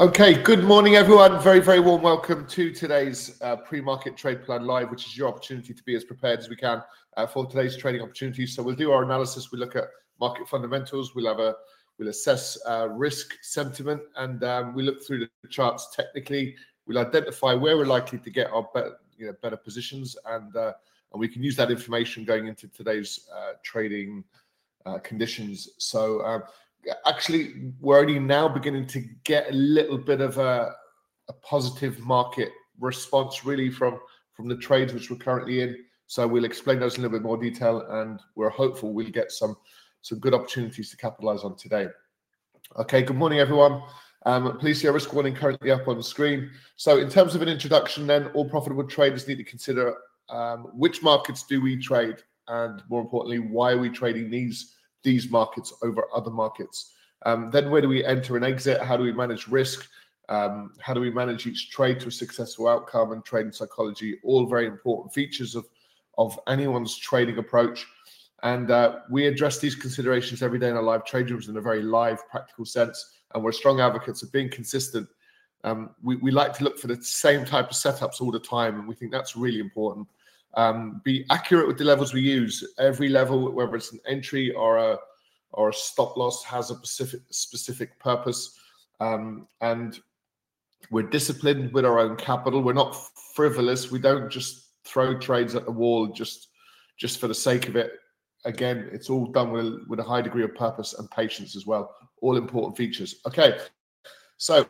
Okay, good morning, everyone. Very, very warm welcome to today's uh, pre-market trade plan live, which is your opportunity to be as prepared as we can uh, for today's trading opportunities. So we'll do our analysis. We look at market fundamentals. We'll have a we'll assess uh, risk sentiment, and um, we look through the charts technically. We'll identify where we're likely to get our better, you know, better positions, and uh, and we can use that information going into today's uh, trading uh, conditions. So um, actually we're only now beginning to get a little bit of a, a positive market response really from from the trades which we're currently in. So we'll explain those in a little bit more detail, and we're hopeful we'll get some some good opportunities to capitalize on today. Okay, good morning, everyone. Um, please see our risk warning currently up on the screen. So, in terms of an introduction, then all profitable traders need to consider um, which markets do we trade, and more importantly, why are we trading these these markets over other markets. Um, then where do we enter and exit? How do we manage risk? Um, how do we manage each trade to a successful outcome and trading psychology? All very important features of, of anyone's trading approach. And uh, we address these considerations every day in our live trade rooms in a very live, practical sense. And we're strong advocates of being consistent. Um, we, we like to look for the same type of setups all the time. And we think that's really important. Um, be accurate with the levels we use. Every level, whether it's an entry or a or a stop loss, has a specific specific purpose, um, and we're disciplined with our own capital. We're not frivolous. We don't just throw trades at the wall just just for the sake of it. Again, it's all done with, with a high degree of purpose and patience as well. All important features. Okay, so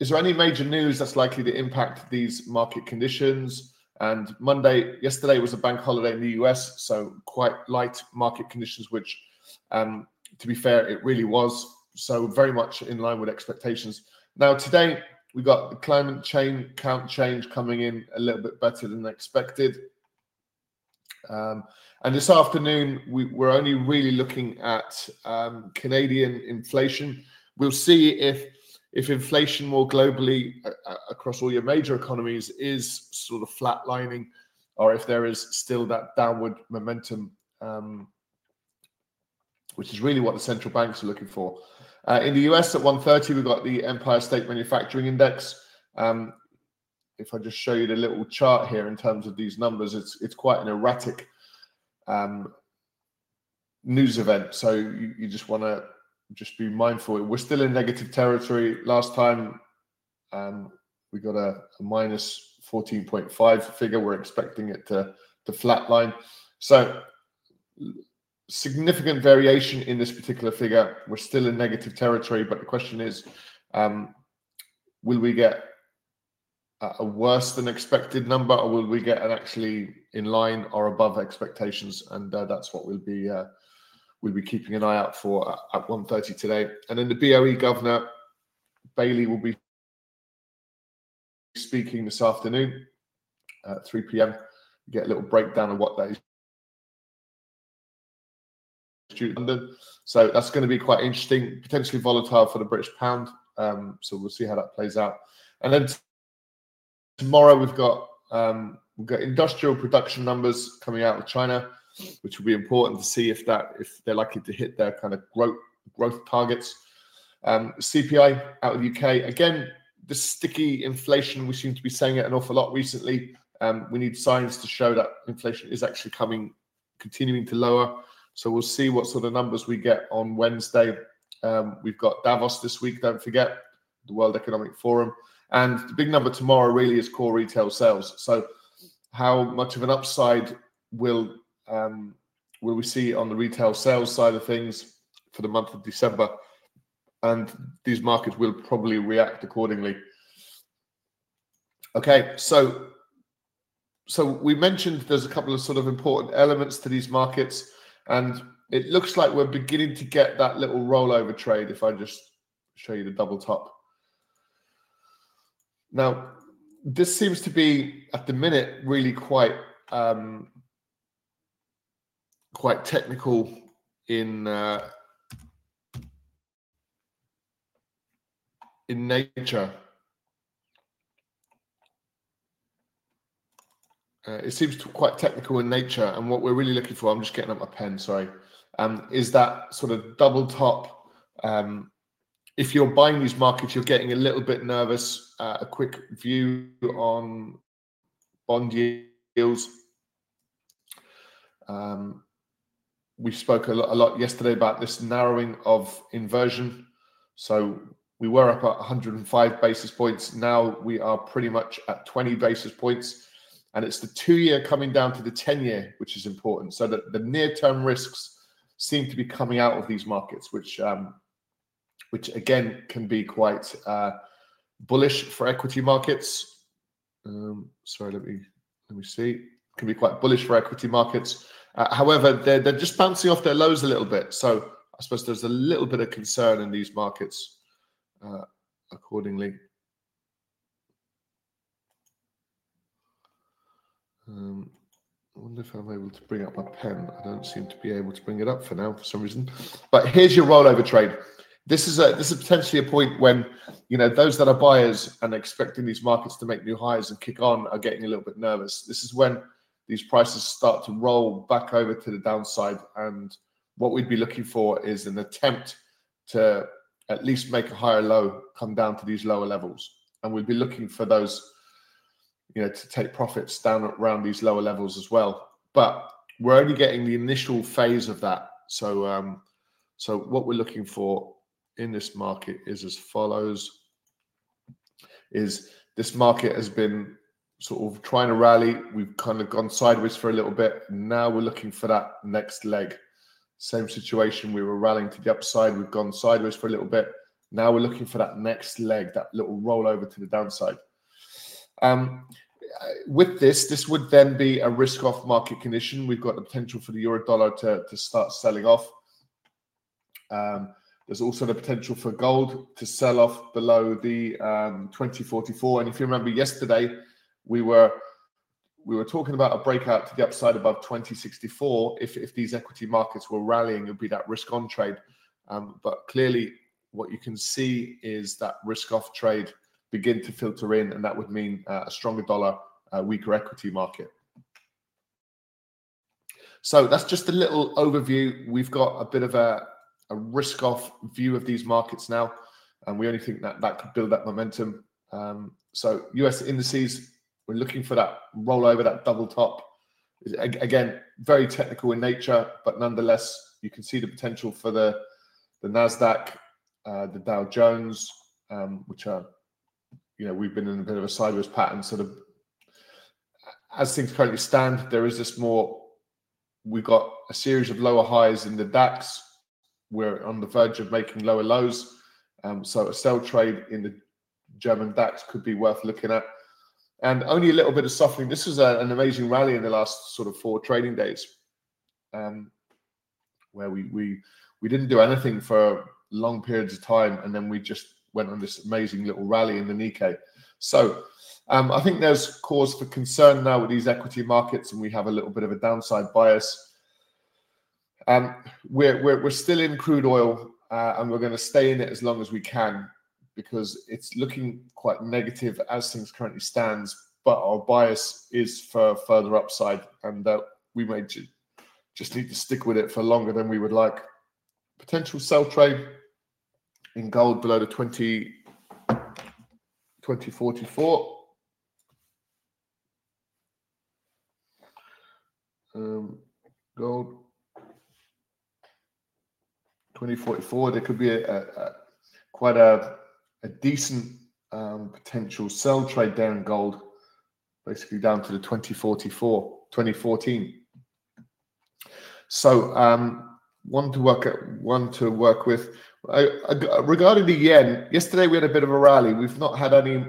is there any major news that's likely to impact these market conditions? And Monday, yesterday was a bank holiday in the US, so quite light market conditions, which, um, to be fair, it really was. So very much in line with expectations. Now today we got the claimant chain count change coming in a little bit better than expected. Um, and this afternoon we, we're only really looking at um, Canadian inflation. We'll see if if inflation more globally uh, uh, across all your major economies is sort of flatlining, or if there is still that downward momentum, um, which is really what the central banks are looking for. Uh, in the US at 130, we've got the Empire State Manufacturing Index. Um, if I just show you the little chart here in terms of these numbers, it's it's quite an erratic um, news event. So you, you just want to just be mindful. We're still in negative territory. Last time um, we got a, a minus 14.5 figure. We're expecting it to, to flatline. So significant variation in this particular figure. We're still in negative territory, but the question is, um, will we get a worse than expected number, or will we get an actually in line or above expectations? And uh, that's what we'll be uh, we'll be keeping an eye out for at, at 1.30 today. And then the BOE governor, Bailey, will be speaking this afternoon at 3 p.m. get a little breakdown of what that is. London. So that's going to be quite interesting, potentially volatile for the British pound. Um, so we'll see how that plays out. And then tomorrow we've got um, we've got industrial production numbers coming out of China which will be important to see if that if they're likely to hit their kind of growth growth targets. Um, CPI out of the UK again, the sticky inflation. We seem to be saying it an awful lot recently. Um, we need signs to show that inflation is actually coming, continuing to lower. So we'll see what sort of numbers we get on Wednesday. Um, we've got Davos this week. Don't forget the World Economic Forum, and the big number tomorrow really is core retail sales. So how much of an upside will um, will we see on the retail sales side of things for the month of December? And these markets will probably react accordingly. Okay, so so we mentioned there's a couple of sort of important elements to these markets, and it looks like we're beginning to get that little rollover trade. If I just show you the double top. Now, this seems to be at the minute really quite um, quite technical in uh, in nature. Uh, it seems quite technical in nature, and what we're really looking for, I'm just getting up my pen, sorry, um, is that sort of double top um, if you're buying these markets, you're getting a little bit nervous. Uh, a quick view on bond yields. Um, we spoke a lot, a lot, yesterday about this narrowing of inversion. So we were up at 105 basis points. Now we are pretty much at 20 basis points. And it's the two year coming down to the 10 year, which is important. So that the near term risks seem to be coming out of these markets, which, um, which again can be quite uh, bullish for equity markets. Um, sorry, let me let me see. Can be quite bullish for equity markets. Uh, however, they're they're just bouncing off their lows a little bit. So I suppose there's a little bit of concern in these markets uh, accordingly. Um, I wonder if I'm able to bring up my pen. I don't seem to be able to bring it up for now for some reason. But here's your rollover trade. This is a this is potentially a point when you know those that are buyers and expecting these markets to make new highs and kick on are getting a little bit nervous. This is when these prices start to roll back over to the downside, and what we'd be looking for is an attempt to at least make a higher low come down to these lower levels, and we'd be looking for those you know, to take profits down around these lower levels as well. But we're only getting the initial phase of that. So, um, so what we're looking for in this market is as follows: is this market has been sort of trying to rally. We've kind of gone sideways for a little bit. Now we're looking for that next leg. Same situation. We were rallying to the upside. We've gone sideways for a little bit. Now we're looking for that next leg, that little rollover to the downside. Um, with this, this would then be a risk off market condition. We've got the potential for the euro dollar to, to start selling off. Um, there's also the potential for gold to sell off below the um, 2044. And if you remember yesterday, we were we were talking about a breakout to the upside above 2064. If if these equity markets were rallying, it would be that risk on trade. Um, but clearly, what you can see is that risk off trade begin to filter in, and that would mean uh, a stronger dollar, a weaker equity market. So that's just a little overview. We've got a bit of a, a risk off view of these markets now, and we only think that that could build that momentum. Um, so US indices, we're looking for that rollover, that double top. Again, very technical in nature, but nonetheless, you can see the potential for the the Nasdaq, uh, the Dow Jones, um, which are you know we've been in a bit of a sideways pattern. Sort of as things currently stand, there is this more. We've got a series of lower highs in the DAX. We're on the verge of making lower lows. Um, so a sell trade in the German DAX could be worth looking at. And only a little bit of softening. This was a, an amazing rally in the last sort of four trading days, um, where we we we didn't do anything for long periods of time, and then we just went on this amazing little rally in the Nikkei. So um, I think there's cause for concern now with these equity markets, and we have a little bit of a downside bias. Um, we're, we're, we're still in crude oil, uh, and we're going to stay in it as long as we can because it's looking quite negative as things currently stands. But our bias is for further upside, and uh, we may just need to stick with it for longer than we would like. Potential sell trade in gold below the 20, 2044. Um, gold 2044. There could be a, a, a quite a, a decent um, potential sell trade there in gold, basically down to the 2044, 2014. So um, one to work at, one to work with. I, I, regarding the yen, yesterday we had a bit of a rally. We've not had any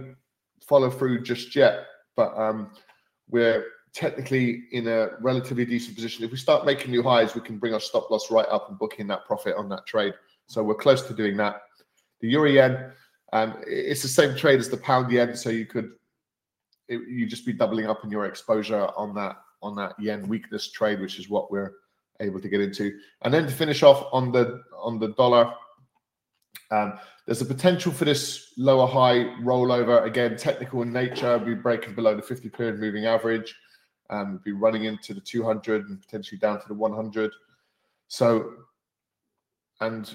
follow through just yet, but um, we're technically in a relatively decent position. If we start making new highs, we can bring our stop loss right up and book in that profit on that trade. So we're close to doing that. The euro yen, um, it's the same trade as the pound yen, so you could you just be doubling up on your exposure on that on that yen weakness trade, which is what we're able to get into. And then to finish off on the on the dollar, um, there's a potential for this lower high rollover. Again, technical in nature, be breaking below the 50 period moving average, um, be running into the 200 and potentially down to the 100. So, and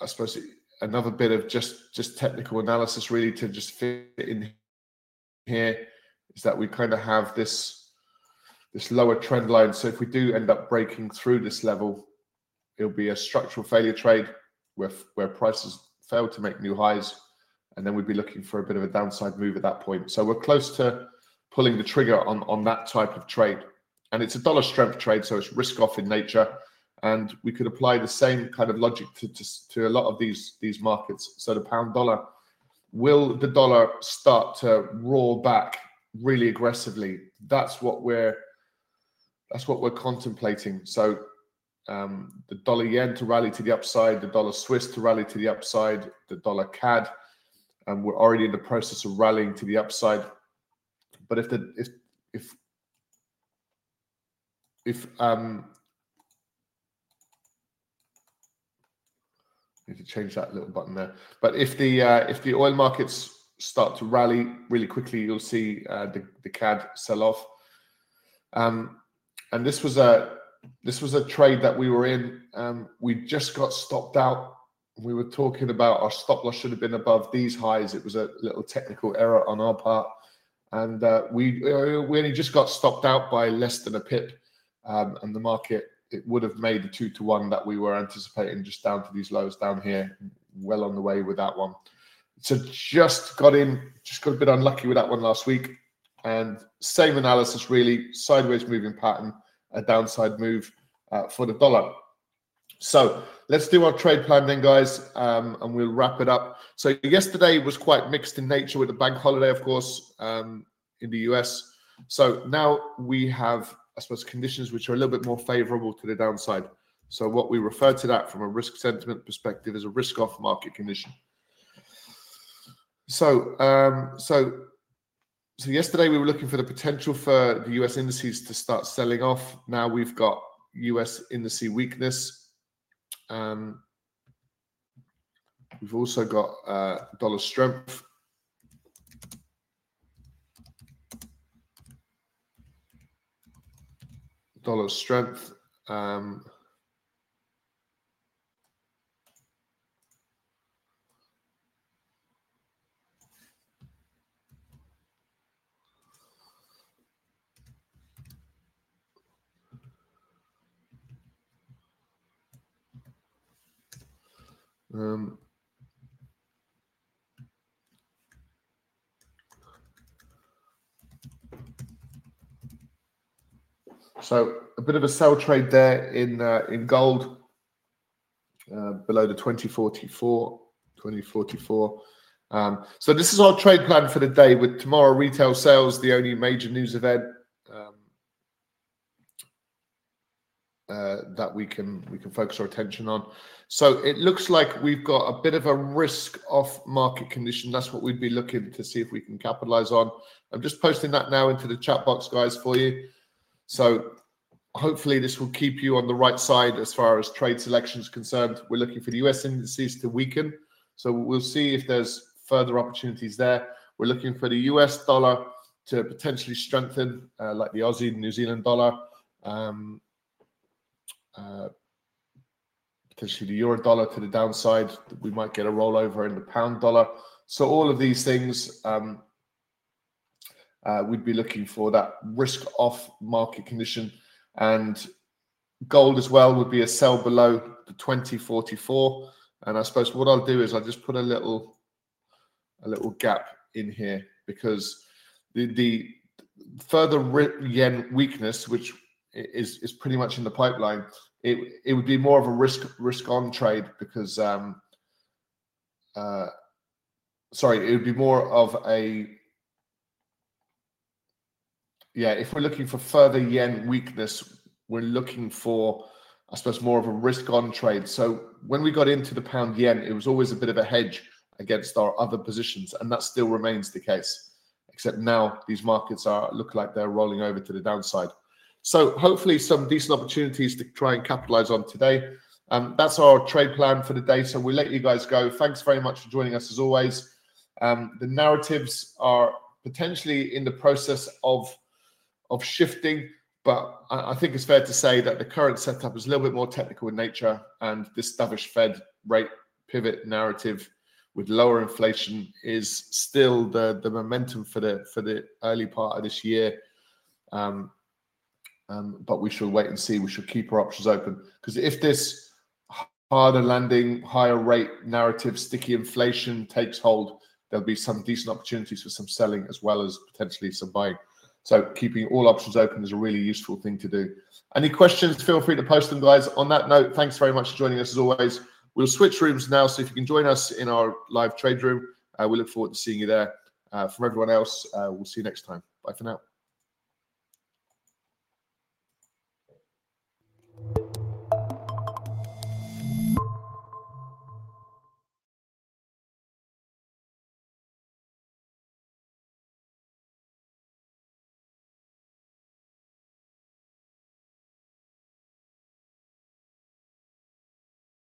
I suppose another bit of just just technical analysis really to just fit in here is that we kind of have this this lower trend line. So if we do end up breaking through this level, it'll be a structural failure trade where where prices fail to make new highs, and then we'd be looking for a bit of a downside move at that point. So we're close to pulling the trigger on on that type of trade, and it's a dollar strength trade, so it's risk off in nature and we could apply the same kind of logic to, to, to a lot of these these markets. So the pound dollar, will the dollar start to roar back really aggressively? That's what we're that's what we're contemplating. So um, the dollar yen to rally to the upside, the dollar Swiss to rally to the upside, the dollar CAD, and we're already in the process of rallying to the upside. But if the if if if um, need to change that little button there. But if the uh, if the oil markets start to rally really quickly, you'll see uh, the the CAD sell off. Um, and this was a this was a trade that we were in. Um, we just got stopped out. We were talking about our stop loss should have been above these highs. It was a little technical error on our part, and uh, we we only just got stopped out by less than a pip, um, and the market it would have made the two to one that we were anticipating just down to these lows down here. Well on the way with that one. So just got in, just got a bit unlucky with that one last week. And same analysis, really sideways moving pattern, a downside move uh, for the dollar. So let's do our trade plan then, guys, um, and we'll wrap it up. So yesterday was quite mixed in nature with the bank holiday, of course, um, in the US. So now we have I suppose, conditions which are a little bit more favorable to the downside. So what we refer to that from a risk sentiment perspective is a risk off market condition. So, um, so, so yesterday we were looking for the potential for the US indices to start selling off. Now we've got US indice weakness. Um, we've also got uh, dollar strength. Dollar strength. Um, um, So a bit of a sell trade there in uh, in gold uh, below the 2044, 2044. Um, so this is our trade plan for the day with tomorrow retail sales, the only major news event um, uh, that we can we can focus our attention on. So it looks like we've got a bit of a risk off market condition. That's what we'd be looking to see if we can capitalize on. I'm just posting that now into the chat box, guys, for you. So hopefully this will keep you on the right side as far as trade selection is concerned. We're looking for the US indices to weaken. So we'll see if there's further opportunities there. We're looking for the US dollar to potentially strengthen, uh, like the Aussie and New Zealand dollar. Um, uh, potentially the euro dollar to the downside. We might get a rollover in the pound dollar. So all of these things um, uh, we'd be looking for that risk off market condition. And gold as well would be a sell below the 2044. And I suppose what I'll do is I'll just put a little a little gap in here because the the further yen weakness, which is is pretty much in the pipeline, it it would be more of a risk risk on trade because um uh sorry, it would be more of a yeah, if we're looking for further yen weakness, we're looking for, I suppose, more of a risk on trade. So when we got into the pound yen, it was always a bit of a hedge against our other positions, and that still remains the case. Except now these markets are look like they're rolling over to the downside. So hopefully some decent opportunities to try and capitalize on today. Um, that's our trade plan for the day. So we'll let you guys go. Thanks very much for joining us as always. Um, the narratives are potentially in the process of of shifting. But I, think it's fair to say that the current setup is a little bit more technical in nature, and this dovish Fed rate pivot narrative with lower inflation is still the the momentum for the for the early part of this year. Um, um, but we should wait and see. We should keep our options open because if this harder landing, higher rate narrative, sticky inflation takes hold, there'll be some decent opportunities for some selling as well as potentially some buying. So keeping all options open is a really useful thing to do. Any questions? Feel free to post them, guys. On that note, thanks very much for joining us as always. We'll switch rooms now, so if you can join us in our live trade room, uh, we look forward to seeing you there. Uh, from everyone else, uh, we'll see you next time. Bye for now.